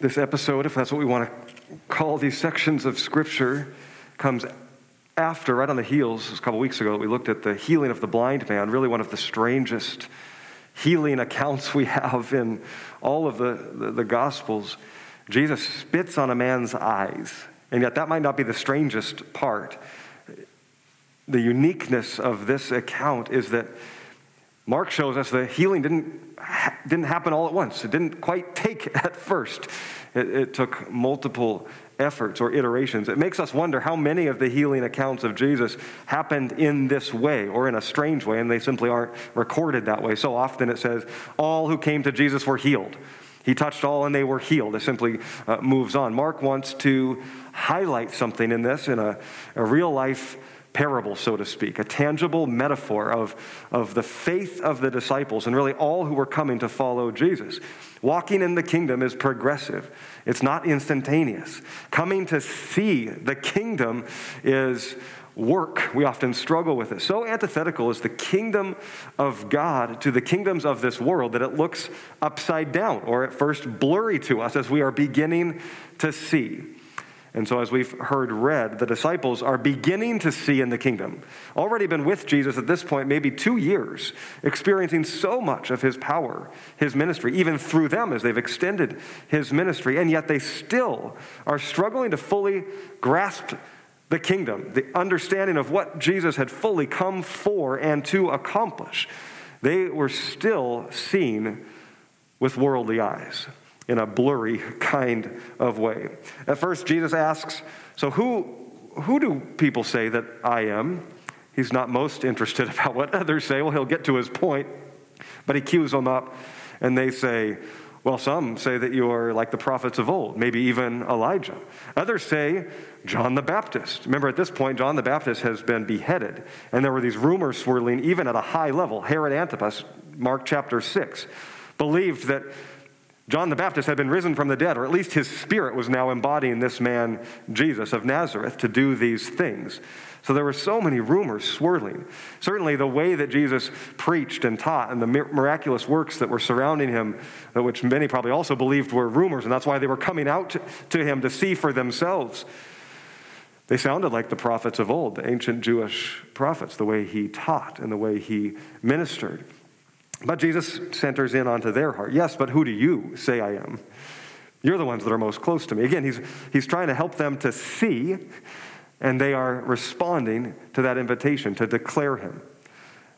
This episode, if that's what we want to call these sections of Scripture, comes after, right on the heels, a couple weeks ago, we looked at the healing of the blind man, really one of the strangest healing accounts we have in all of the, the, the Gospels. Jesus spits on a man's eyes, and yet that might not be the strangest part. The uniqueness of this account is that Mark shows us the healing didn't, didn't happen all at once. It didn't quite take at first. It, it took multiple efforts or iterations. It makes us wonder how many of the healing accounts of Jesus happened in this way or in a strange way, and they simply aren't recorded that way. So often it says, All who came to Jesus were healed. He touched all and they were healed. It simply uh, moves on. Mark wants to highlight something in this in a, a real life parable, so to speak, a tangible metaphor of, of the faith of the disciples and really all who were coming to follow Jesus. Walking in the kingdom is progressive, it's not instantaneous. Coming to see the kingdom is work. We often struggle with it. So antithetical is the kingdom of God to the kingdoms of this world that it looks upside down or at first blurry to us as we are beginning to see. And so, as we've heard read, the disciples are beginning to see in the kingdom. Already been with Jesus at this point, maybe two years, experiencing so much of his power, his ministry, even through them as they've extended his ministry. And yet, they still are struggling to fully grasp the kingdom, the understanding of what Jesus had fully come for and to accomplish. They were still seen with worldly eyes in a blurry kind of way. At first, Jesus asks, So who, who do people say that I am? He's not most interested about what others say. Well, he'll get to his point, but he cues them up, and they say, well, some say that you are like the prophets of old, maybe even Elijah. Others say John the Baptist. Remember, at this point, John the Baptist has been beheaded, and there were these rumors swirling even at a high level. Herod Antipas, Mark chapter 6, believed that John the Baptist had been risen from the dead, or at least his spirit was now embodying this man, Jesus of Nazareth, to do these things. So there were so many rumors swirling. Certainly, the way that Jesus preached and taught and the miraculous works that were surrounding him, which many probably also believed were rumors, and that's why they were coming out to him to see for themselves. They sounded like the prophets of old, the ancient Jewish prophets, the way he taught and the way he ministered. But Jesus centers in onto their heart. Yes, but who do you say I am? You're the ones that are most close to me. Again, he's, he's trying to help them to see, and they are responding to that invitation to declare him.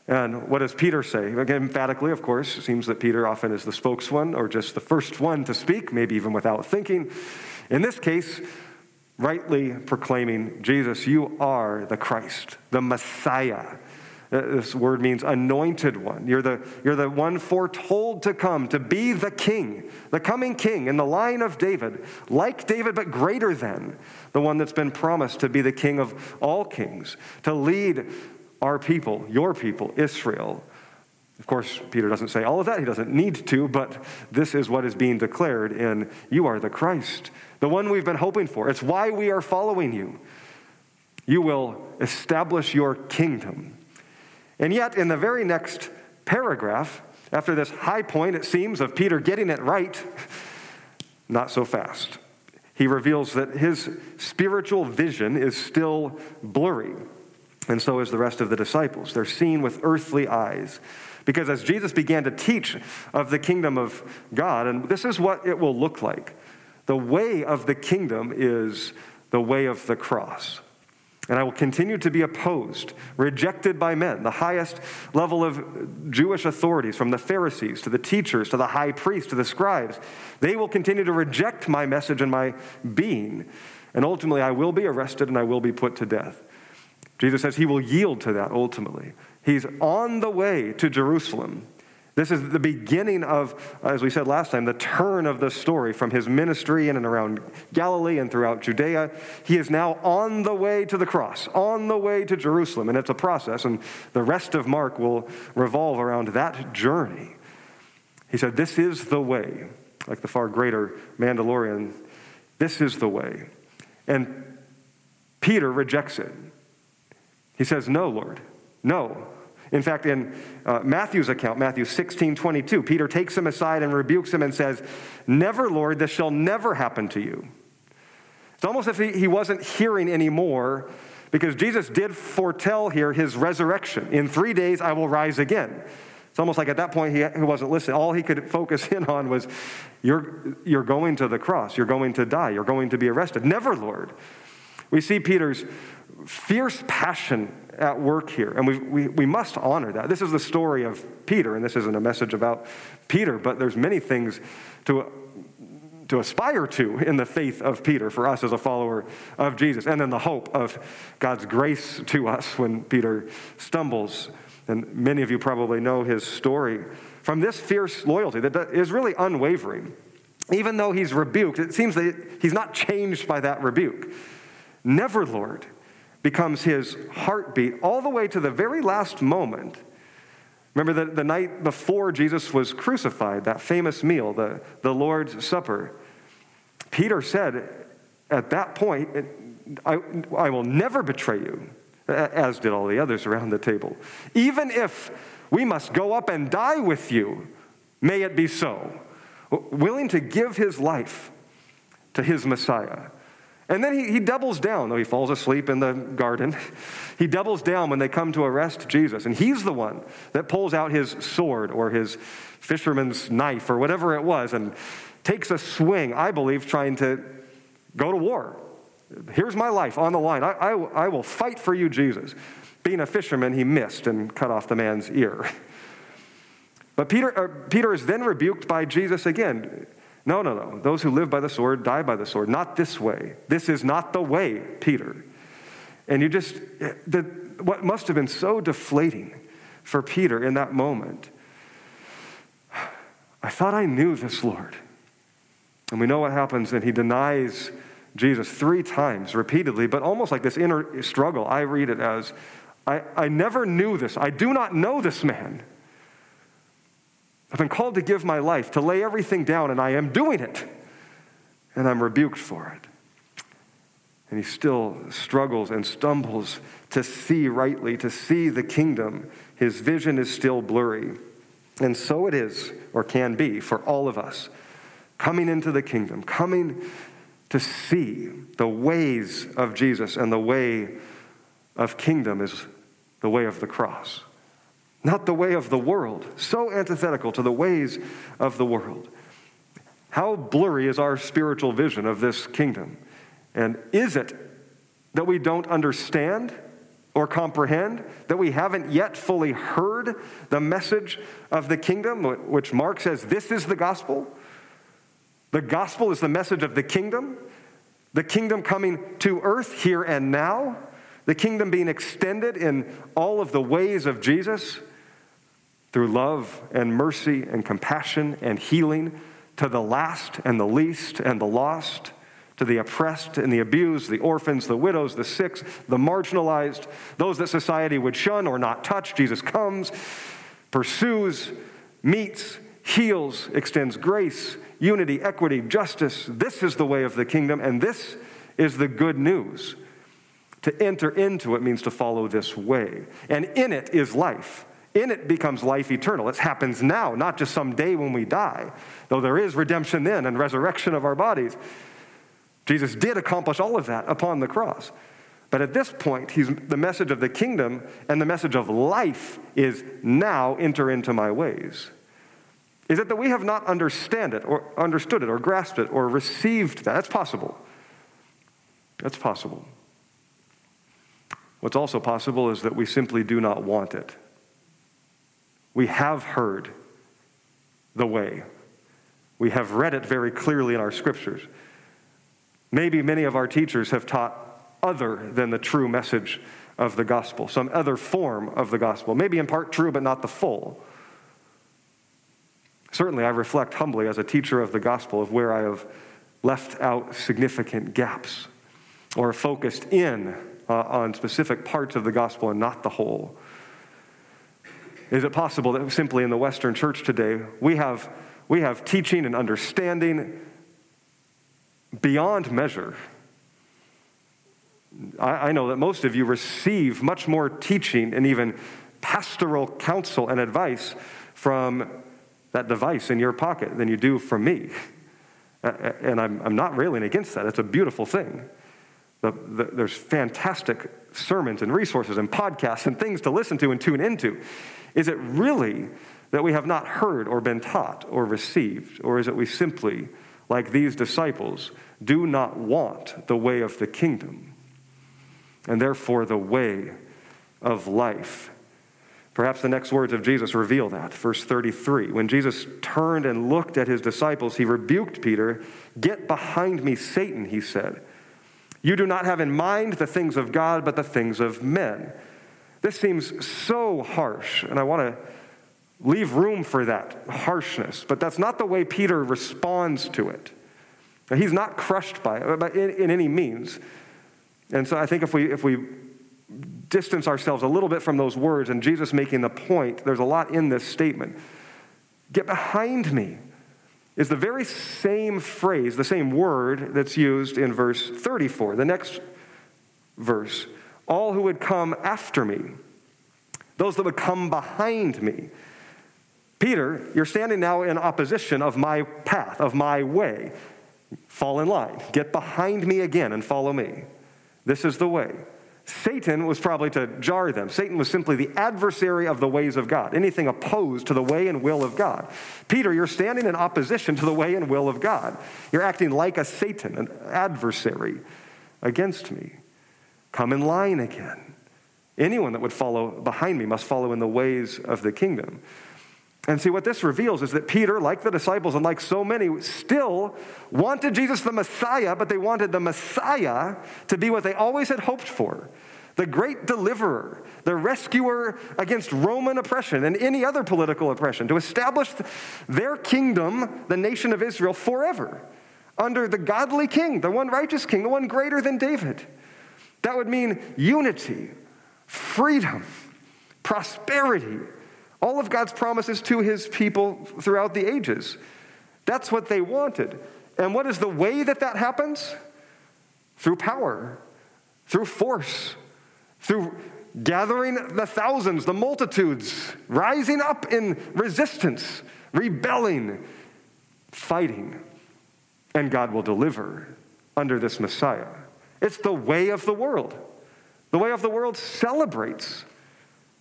And what does Peter say? Again, emphatically, of course, it seems that Peter often is the spokesman or just the first one to speak, maybe even without thinking. In this case, rightly proclaiming, Jesus, you are the Christ, the Messiah Uh, this word means anointed one. You're the, you're the one foretold to come, to be the king, the coming king in the line of David, like David, but greater than the one that's been promised to be the king of all kings, to lead our people, your people, Israel. Of course, Peter doesn't say all of that. He doesn't need to, but this is what is being declared in you are the Christ, the one we've been hoping for. It's why we are following you. You will establish your kingdom. And yet, in the very next paragraph, after this high point, it seems, of Peter getting it right, not so fast. He reveals that his spiritual vision is still blurry, and so is the rest of the disciples. They're seen with earthly eyes. Because as Jesus began to teach of the kingdom of God, and this is what it will look like the way of the kingdom is the way of the cross. And I will continue to be opposed, rejected by men, the highest level of Jewish authorities, from the Pharisees to the teachers to the high priests to the scribes. They will continue to reject my message and my being. And ultimately, I will be arrested and I will be put to death. Jesus says he will yield to that ultimately. He's on the way to Jerusalem. This is the beginning of, as we said last time, the turn of the story from his ministry in and around Galilee and throughout Judea. He is now on the way to the cross, on the way to Jerusalem, and it's a process, and the rest of Mark will revolve around that journey. He said, This is the way, like the far greater Mandalorian, this is the way. And Peter rejects it. He says, No, Lord, no. In fact, in uh, Matthew's account, Matthew 16 22, Peter takes him aside and rebukes him and says, Never, Lord, this shall never happen to you. It's almost as if he, he wasn't hearing anymore because Jesus did foretell here his resurrection. In three days, I will rise again. It's almost like at that point he, he wasn't listening. All he could focus in on was, you're, you're going to the cross. You're going to die. You're going to be arrested. Never, Lord. We see Peter's fierce passion at work here, and we, we, we must honor that. This is the story of Peter, and this isn't a message about Peter, but there's many things to to aspire to in the faith of Peter for us as a follower of Jesus, and then the hope of God's grace to us when Peter stumbles. And many of you probably know his story. From this fierce loyalty that is really unwavering, even though he's rebuked, it seems that he's not changed by that rebuke. Never, Lord, becomes his heartbeat all the way to the very last moment. Remember the, the night before Jesus was crucified, that famous meal, the, the Lord's Supper. Peter said at that point, I, I will never betray you, as did all the others around the table. Even if we must go up and die with you, may it be so. Willing to give his life to his Messiah. And then he, he doubles down, though he falls asleep in the garden. He doubles down when they come to arrest Jesus. And he's the one that pulls out his sword or his fisherman's knife or whatever it was and takes a swing, I believe, trying to go to war. Here's my life on the line. I, I, I will fight for you, Jesus. Being a fisherman, he missed and cut off the man's ear. But Peter, uh, Peter is then rebuked by Jesus again. No, no, no. Those who live by the sword die by the sword. Not this way. This is not the way, Peter. And you just, the, what must have been so deflating for Peter in that moment. I thought I knew this Lord. And we know what happens, and he denies Jesus three times repeatedly, but almost like this inner struggle. I read it as I, I never knew this. I do not know this man. I've been called to give my life, to lay everything down, and I am doing it. And I'm rebuked for it. And he still struggles and stumbles to see rightly, to see the kingdom. His vision is still blurry. And so it is, or can be, for all of us coming into the kingdom, coming to see the ways of Jesus and the way of kingdom is the way of the cross, not the way of the world, so antithetical to the ways of the world. How blurry is our spiritual vision of this kingdom? And is it that we don't understand or comprehend, that we haven't yet fully heard the message of the kingdom, which Mark says this is the gospel? The gospel is the message of the kingdom, the kingdom coming to earth here and now, the kingdom being extended in all of the ways of Jesus through love and mercy and compassion and healing to the last and the least and the lost, to the oppressed and the abused, the orphans, the widows, the sick, the marginalized, those that society would shun or not touch. Jesus comes, pursues, meets, heals, extends grace, unity, equity, justice. This is the way of the kingdom, and this is the good news. To enter into it means to follow this way. And in it is life. In it becomes life eternal. It happens now, not just some day when we die, though there is redemption then and resurrection of our bodies. Jesus did accomplish all of that upon the cross. But at this point, he's, the message of the kingdom and the message of life is now enter into my ways. Is it that we have not understand it or understood it or grasped it or received that? That's possible. That's possible. What's also possible is that we simply do not want it. We have heard the way. We have read it very clearly in our scriptures. Maybe many of our teachers have taught other than the true message of the gospel, some other form of the gospel. Maybe in part true, but not the full. Certainly, I reflect humbly as a teacher of the gospel of where I have left out significant gaps or focused in uh, on specific parts of the gospel and not the whole. Is it possible that simply in the Western church today, we have, we have teaching and understanding beyond measure? I, I know that most of you receive much more teaching and even pastoral counsel and advice from that device in your pocket than you do from me. And I'm, I'm not railing against that. It's a beautiful thing. The, the, there's fantastic sermons and resources and podcasts and things to listen to and tune into. Is it really that we have not heard or been taught or received? Or is it we simply, like these disciples, do not want the way of the kingdom and therefore the way of life? Perhaps the next words of Jesus reveal that. Verse 33 When Jesus turned and looked at his disciples, he rebuked Peter. Get behind me, Satan, he said. You do not have in mind the things of God, but the things of men. This seems so harsh, and I want to leave room for that harshness, but that's not the way Peter responds to it. He's not crushed by it in, in any means. And so I think if we, if we distance ourselves a little bit from those words and Jesus making the point, there's a lot in this statement. Get behind me is the very same phrase, the same word that's used in verse 34, the next verse. All who would come after me, those that would come behind me. Peter, you're standing now in opposition of my path, of my way. Fall in line. Get behind me again and follow me. This is the way. Satan was probably to jar them. Satan was simply the adversary of the ways of God, anything opposed to the way and will of God. Peter, you're standing in opposition to the way and will of God. You're acting like a Satan, an adversary against me. Come in line again. Anyone that would follow behind me must follow in the ways of the kingdom. And see, what this reveals is that Peter, like the disciples and like so many, still wanted Jesus the Messiah, but they wanted the Messiah to be what they always had hoped for the great deliverer, the rescuer against Roman oppression and any other political oppression, to establish their kingdom, the nation of Israel, forever under the godly king, the one righteous king, the one greater than David. That would mean unity, freedom, prosperity all of God's promises to his people throughout the ages. That's what they wanted. And what is the way that that happens? Through power, through force, through gathering the thousands, the multitudes, rising up in resistance, rebelling, fighting. And God will deliver under this Messiah. It's the way of the world. The way of the world celebrates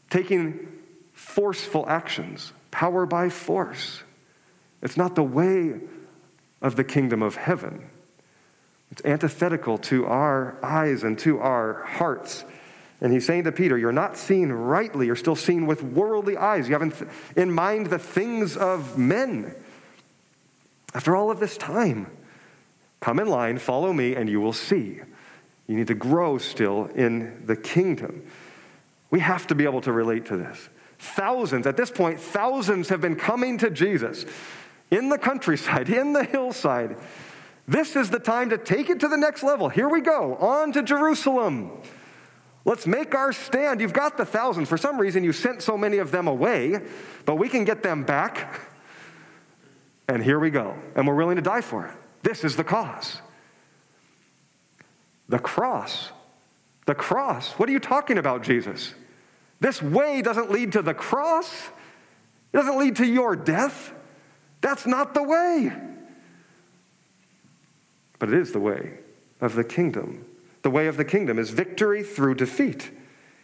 taking forceful actions, power by force. It's not the way of the kingdom of heaven. It's antithetical to our eyes and to our hearts. And he's saying to Peter, You're not seeing rightly. You're still seeing with worldly eyes. You haven't in mind the things of men. After all of this time, come in line, follow me, and you will see. You need to grow still in the kingdom. We have to be able to relate to this. Thousands, at this point, thousands have been coming to Jesus in the countryside, in the hillside. This is the time to take it to the next level. Here we go, on to Jerusalem. Let's make our stand. You've got the thousands. For some reason, you sent so many of them away, but we can get them back. And here we go. And we're willing to die for it. This is the cause. The cross. The cross. What are you talking about, Jesus? This way doesn't lead to the cross, it doesn't lead to your death. That's not the way. But it is the way of the kingdom. The way of the kingdom is victory through defeat,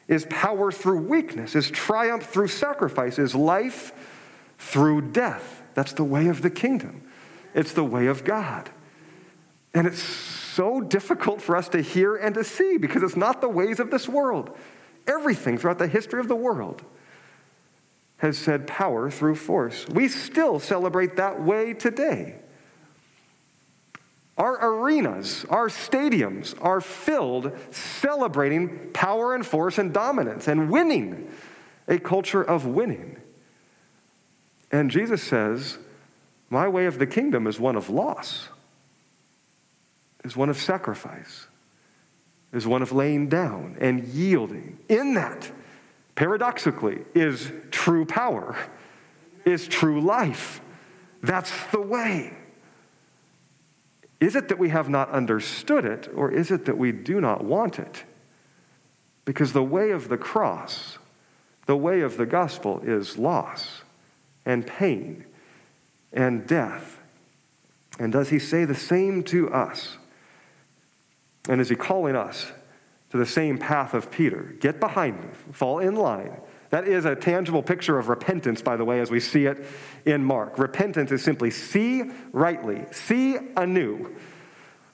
is power through weakness, is triumph through sacrifice, is life through death. That's the way of the kingdom. It's the way of God. And it's so difficult for us to hear and to see because it's not the ways of this world. Everything throughout the history of the world has said power through force. We still celebrate that way today. Our arenas, our stadiums are filled celebrating power and force and dominance and winning, a culture of winning. And Jesus says, My way of the kingdom is one of loss, is one of sacrifice is one of laying down and yielding. In that, paradoxically, is true power, is true life. That's the way. Is it that we have not understood it, or is it that we do not want it? Because the way of the cross The way of the gospel is loss and pain and death. And does he say the same to us? And is he calling us to the same path of Peter? Get behind me, fall in line. That is a tangible picture of repentance, by the way, as we see it in Mark. Repentance is simply see rightly, see anew.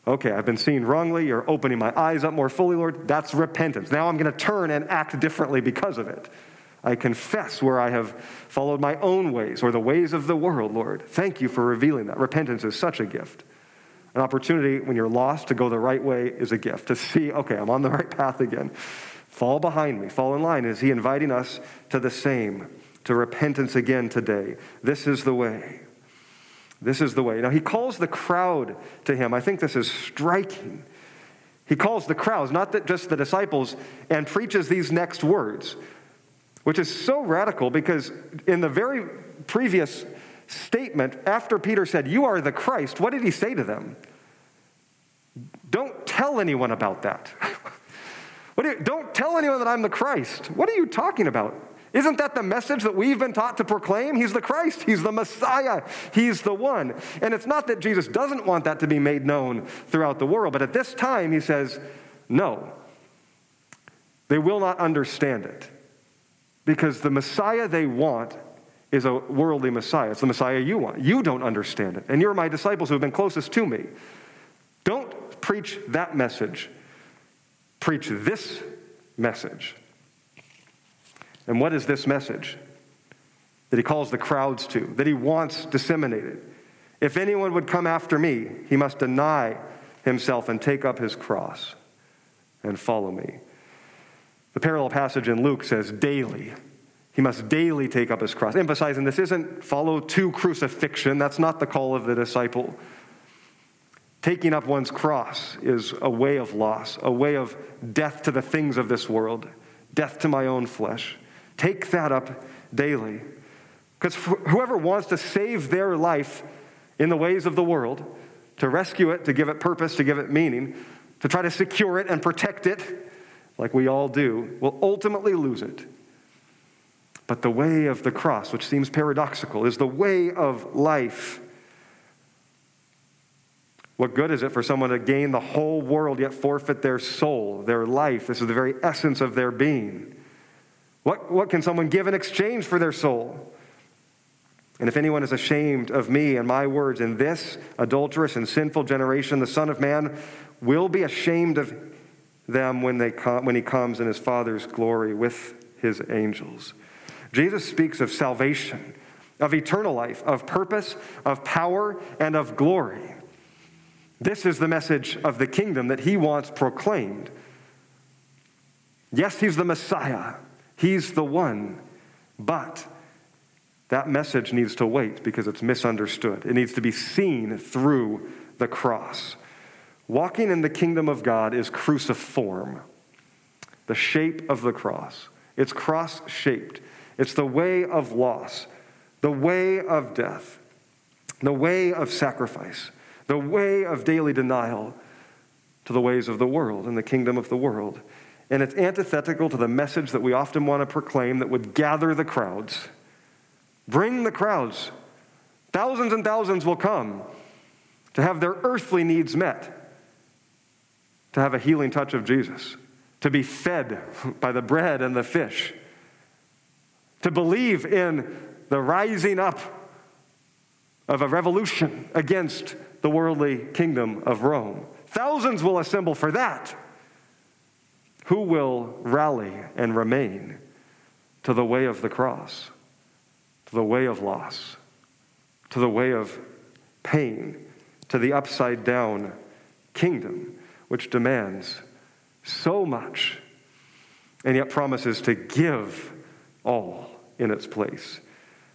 Okay, I've been seeing wrongly. You're opening my eyes up more fully, Lord. That's repentance. Now I'm going to turn and act differently because of it. I confess where I have followed my own ways or the ways of the world, Lord. Thank you for revealing that. Repentance is such a gift. An opportunity when you're lost to go the right way is a gift. To see, okay, I'm on the right path again. Fall behind me, fall in line. Is He inviting us to the same, to repentance again today? This is the way. This is the way. Now, He calls the crowd to Him. I think this is striking. He calls the crowds, not that just the disciples, and preaches these next words which is so radical because in the very previous statement, after Peter said, You are the Christ, what did he say to them? Don't tell anyone about that. do you, don't tell anyone that I'm the Christ. What are you talking about? Isn't that the message that we've been taught to proclaim? He's the Christ. He's the Messiah. He's the one. And it's not that Jesus doesn't want that to be made known throughout the world, but at this time, he says, no. They will not understand it. Because the Messiah they want is a worldly Messiah. It's the Messiah you want. You don't understand it. And you're my disciples who have been closest to me. Don't preach that message. Preach this message. And what is this message that he calls the crowds to, that he wants disseminated? If anyone would come after me, he must deny himself and take up his cross and follow me. The parallel passage in Luke says daily. He must daily take up his cross, emphasizing this isn't follow to crucifixion. That's not the call of the disciple. Taking up one's cross is a way of loss, a way of death to the things of this world, death to my own flesh. Take that up daily. Because whoever wants to save their life in the ways of the world, to rescue it, to give it purpose, to give it meaning, to try to secure it and protect it, like we all do, will ultimately lose it. But the way of the cross, which seems paradoxical, is the way of life. What good is it for someone to gain the whole world yet forfeit their soul, their life? This is the very essence of their being. What, what can someone give in exchange for their soul? And if anyone is ashamed of me and my words in this adulterous and sinful generation, the Son of Man will be ashamed of them when, they when he comes in his Father's glory with his angels. Jesus speaks of salvation, of eternal life, of purpose, of power, and of glory. This is the message of the kingdom that he wants proclaimed. Yes, he's the Messiah, he's the one, but that message needs to wait because it's misunderstood. It needs to be seen through the cross. Walking in the kingdom of God is cruciform, the shape of the cross. It's cross shaped. It's the way of loss, the way of death, the way of sacrifice, the way of daily denial to the ways of the world and the kingdom of the world. And it's antithetical to the message that we often want to proclaim that would gather the crowds. Bring the crowds. Thousands and thousands will come to have their earthly needs met to have a healing touch of Jesus, to be fed by the bread and the fish, to believe in the rising up of a revolution against the worldly kingdom of Rome. Thousands will assemble for that. Who will rally and remain to the way of the cross, to the way of loss, to the way of pain, to the upside down kingdom? which demands so much and yet promises to give all in its place.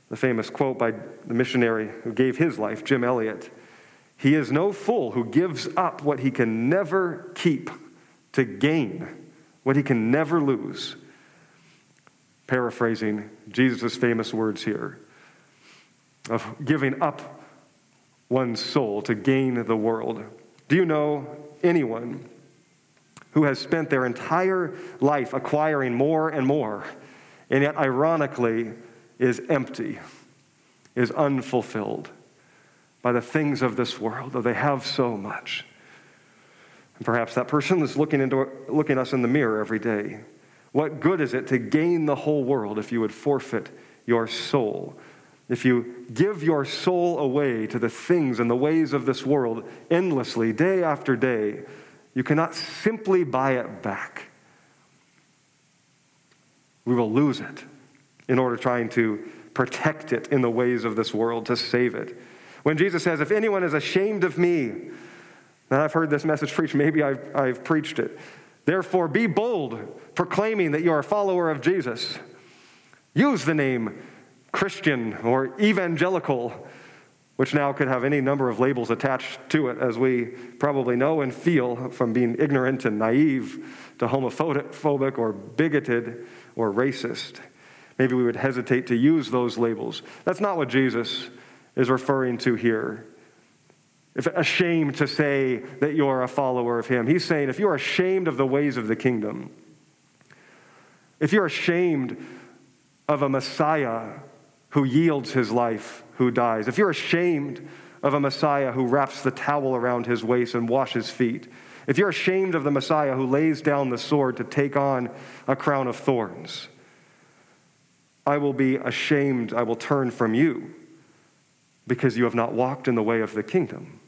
The famous quote by the missionary who gave his life, Jim Elliot He is no fool who gives up what he can never keep to gain what he can never lose. Paraphrasing Jesus' famous words here of giving up one's soul to gain the world. Do you know anyone who has spent their entire life acquiring more and more and yet, ironically, is empty, is unfulfilled by the things of this world, though they have so much. And perhaps that person is looking, into, looking us in the mirror every day. What good is it to gain the whole world if you would forfeit your soul? If you give your soul away to the things and the ways of this world endlessly, day after day, you cannot simply buy it back. We will lose it in order trying to protect it in the ways of this world, to save it. When Jesus says, If anyone is ashamed of me, and I've heard this message preached, maybe I've, I've preached it. Therefore, be bold, proclaiming that you are a follower of Jesus. Use the name Christian or evangelical, which now could have any number of labels attached to it, as we probably know and feel from being ignorant and naive to homophobic or bigoted or racist. Maybe we would hesitate to use those labels. That's not what Jesus is referring to here. If ashamed to say that you're a follower of him, he's saying if you're ashamed of the ways of the kingdom, if you're ashamed of a Messiah who yields his life, who dies, if you're ashamed of a Messiah who wraps the towel around his waist and washes feet, if you're ashamed of the Messiah who lays down the sword to take on a crown of thorns, I will be ashamed, I will turn from you because you have not walked in the way of the kingdom,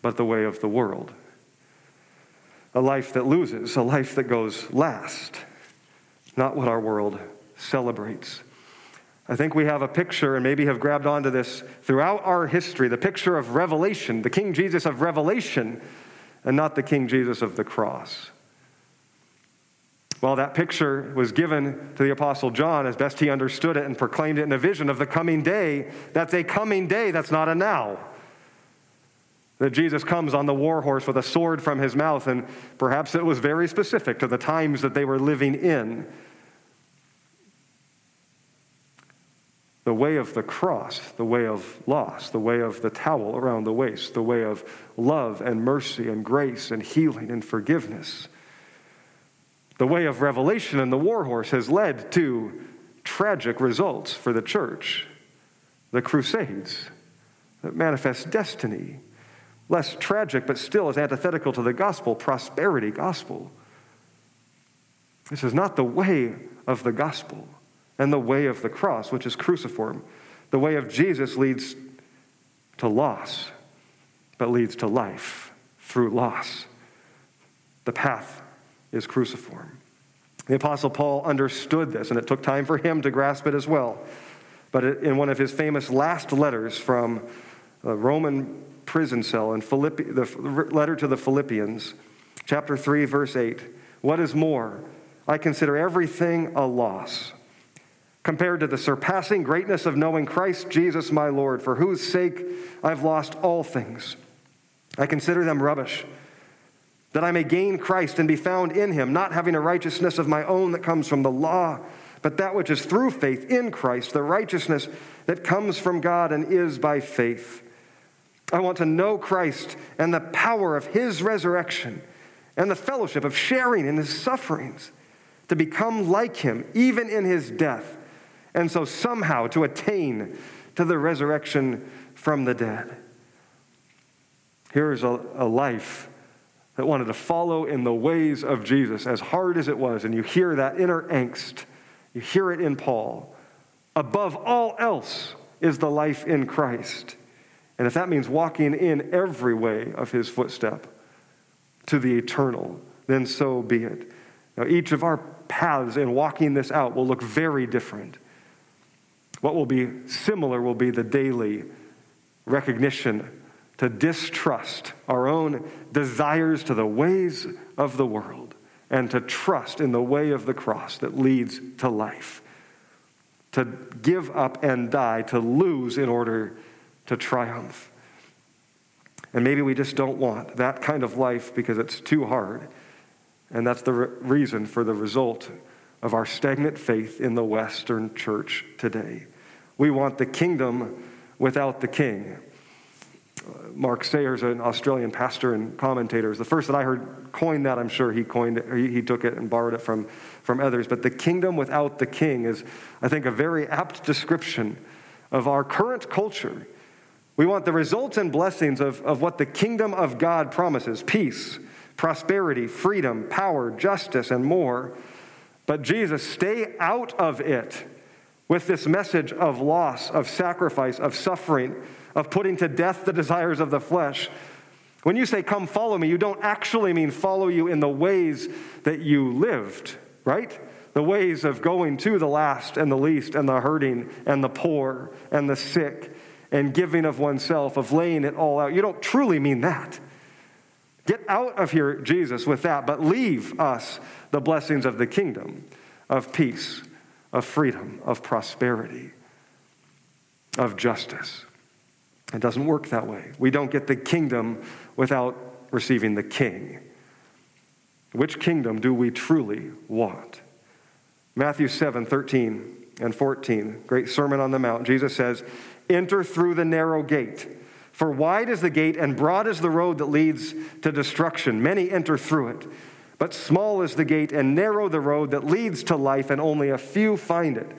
but the way of the world. A life that loses, a life that goes last, not what our world celebrates. I think we have a picture, and maybe have grabbed onto this throughout our history the picture of Revelation, the King Jesus of Revelation, and not the King Jesus of the cross. Well, that picture was given to the Apostle John as best he understood it and proclaimed it in a vision of the coming day. That's a coming day, that's not a now. That Jesus comes on the war horse with a sword from his mouth, and perhaps it was very specific to the times that they were living in. The way of the cross, the way of loss, the way of the towel around the waist, the way of love and mercy and grace and healing and forgiveness the way of revelation and the war horse has led to tragic results for the church. The Crusades that manifest destiny. Less tragic, but still is antithetical to the gospel, prosperity gospel. This is not the way of the gospel and the way of the cross, which is cruciform. The way of Jesus leads to loss, but leads to life through loss. The path is cruciform. The Apostle Paul understood this, and it took time for him to grasp it as well. But in one of his famous last letters from a Roman prison cell in Philippi, the letter to the Philippians, chapter 3, verse 8, what is more, I consider everything a loss compared to the surpassing greatness of knowing Christ Jesus my Lord, for whose sake I've lost all things. I consider them rubbish that I may gain Christ and be found in him, not having a righteousness of my own that comes from the law, but that which is through faith in Christ, the righteousness that comes from God and is by faith. I want to know Christ and the power of his resurrection and the fellowship of sharing in his sufferings, to become like him, even in his death, and so somehow to attain to the resurrection from the dead. Here is a, a life that wanted to follow in the ways of Jesus, as hard as it was. And you hear that inner angst. You hear it in Paul. Above all else is the life in Christ. And if that means walking in every way of his footstep to the eternal, then so be it. Now, each of our paths in walking this out will look very different. What will be similar will be the daily recognition to distrust our own desires to the ways of the world and to trust in the way of the cross that leads to life. To give up and die, to lose in order to triumph. And maybe we just don't want that kind of life because it's too hard. And that's the re- reason for the result of our stagnant faith in the Western church today. We want the kingdom without the king. Mark Sayers, an Australian pastor and commentator, is the first that I heard coin that. I'm sure he coined it, he, he took it and borrowed it from, from others. But the kingdom without the king is, I think, a very apt description of our current culture. We want the results and blessings of, of what the kingdom of God promises peace, prosperity, freedom, power, justice, and more. But Jesus, stay out of it with this message of loss, of sacrifice, of suffering, of putting to death the desires of the flesh. When you say, Come follow me, you don't actually mean follow you in the ways that you lived, right? The ways of going to the last and the least and the hurting and the poor and the sick and giving of oneself, of laying it all out. You don't truly mean that. Get out of here, Jesus, with that, but leave us the blessings of the kingdom of peace, of freedom, of prosperity, of justice. It doesn't work that way. We don't get the kingdom without receiving the king. Which kingdom do we truly want? Matthew 7 13 and 14, great Sermon on the Mount. Jesus says, Enter through the narrow gate. For wide is the gate and broad is the road that leads to destruction. Many enter through it. But small is the gate and narrow the road that leads to life, and only a few find it.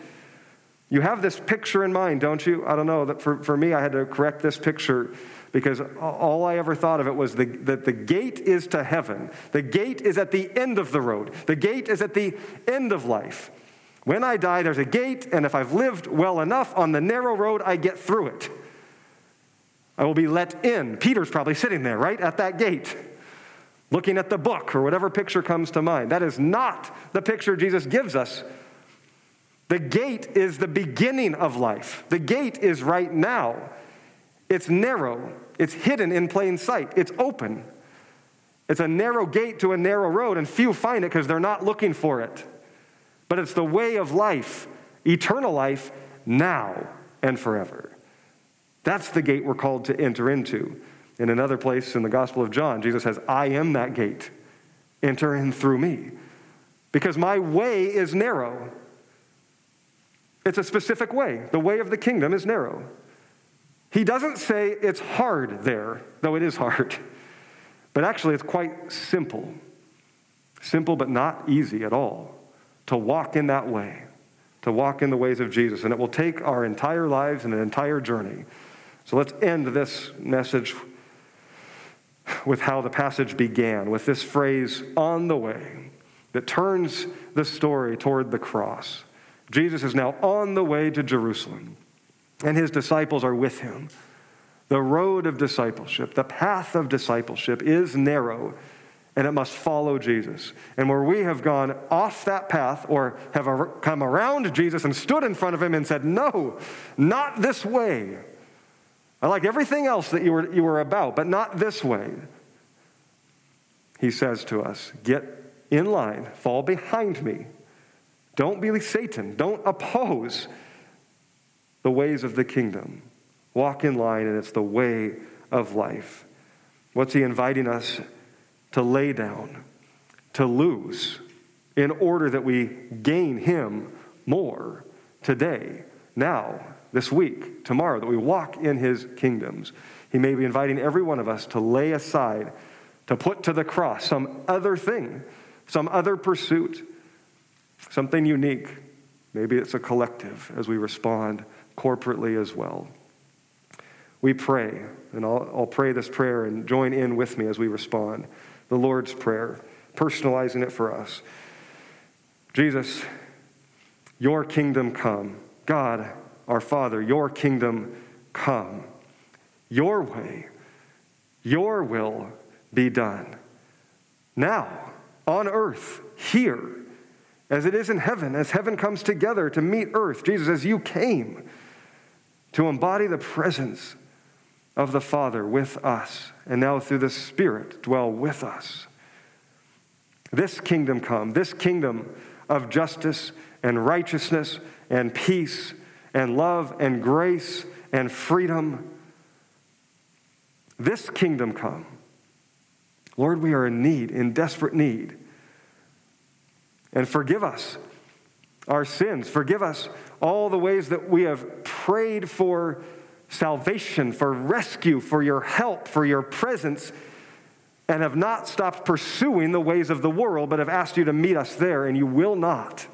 You have this picture in mind, don't you? I don't know. That for, for me, I had to correct this picture because all I ever thought of it was the, that the gate is to heaven. The gate is at the end of the road, the gate is at the end of life. When I die, there's a gate, and if I've lived well enough on the narrow road, I get through it. I will be let in. Peter's probably sitting there, right, at that gate looking at the book or whatever picture comes to mind. That is not the picture Jesus gives us. The gate is the beginning of life, the gate is right now. It's narrow, it's hidden in plain sight, it's open. It's a narrow gate to a narrow road, and few find it because they're not looking for it. But it's the way of life, eternal life, now and forever. That's the gate we're called to enter into. In another place in the Gospel of John, Jesus says, I am that gate. Enter in through me. Because my way is narrow. It's a specific way. The way of the kingdom is narrow. He doesn't say it's hard there, though it is hard. But actually, it's quite simple. Simple, but not easy at all to walk in that way, to walk in the ways of Jesus. And it will take our entire lives and an entire journey. So let's end this message with how the passage began, with this phrase, on the way, that turns the story toward the cross. Jesus is now on the way to Jerusalem, and his disciples are with him. The road of discipleship, the path of discipleship is narrow, and it must follow Jesus. And where we have gone off that path or have come around Jesus and stood in front of him and said, No, not this way, I like everything else that you were, you were about, but not this way. He says to us, Get in line, fall behind me. Don't be Satan. Don't oppose the ways of the kingdom. Walk in line, and it's the way of life. What's he inviting us to lay down, to lose, in order that we gain him more today, now, this week, tomorrow, that we walk in his kingdoms. He may be inviting every one of us to lay aside, to put to the cross some other thing, some other pursuit, something unique. Maybe it's a collective as we respond corporately as well. We pray, and I'll, I'll pray this prayer and join in with me as we respond. The Lord's Prayer, personalizing it for us. Jesus, your kingdom come. God, our Father, your kingdom come. Your way, your will be done. Now, on earth, here, as it is in heaven, as heaven comes together to meet earth, Jesus, as you came to embody the presence of the Father with us, and now through the Spirit dwell with us. This kingdom come, this kingdom of justice and righteousness and peace and love and grace and freedom. This kingdom come. Lord, we are in need, in desperate need. And forgive us our sins. Forgive us all the ways that we have prayed for salvation, for rescue, for your help, for your presence, and have not stopped pursuing the ways of the world, but have asked you to meet us there, and you will not.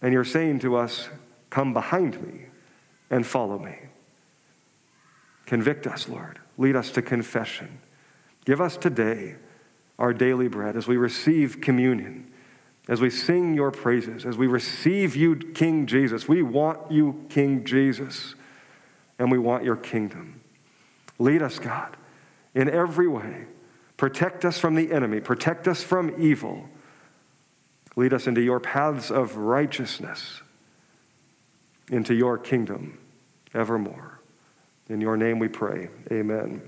And you're saying to us, Come behind me and follow me. Convict us, Lord. Lead us to confession. Give us today our daily bread as we receive communion, as we sing your praises, as we receive you, King Jesus. We want you, King Jesus, and we want your kingdom. Lead us, God, in every way. Protect us from the enemy, protect us from evil. Lead us into your paths of righteousness, into your kingdom evermore. In your name we pray. Amen.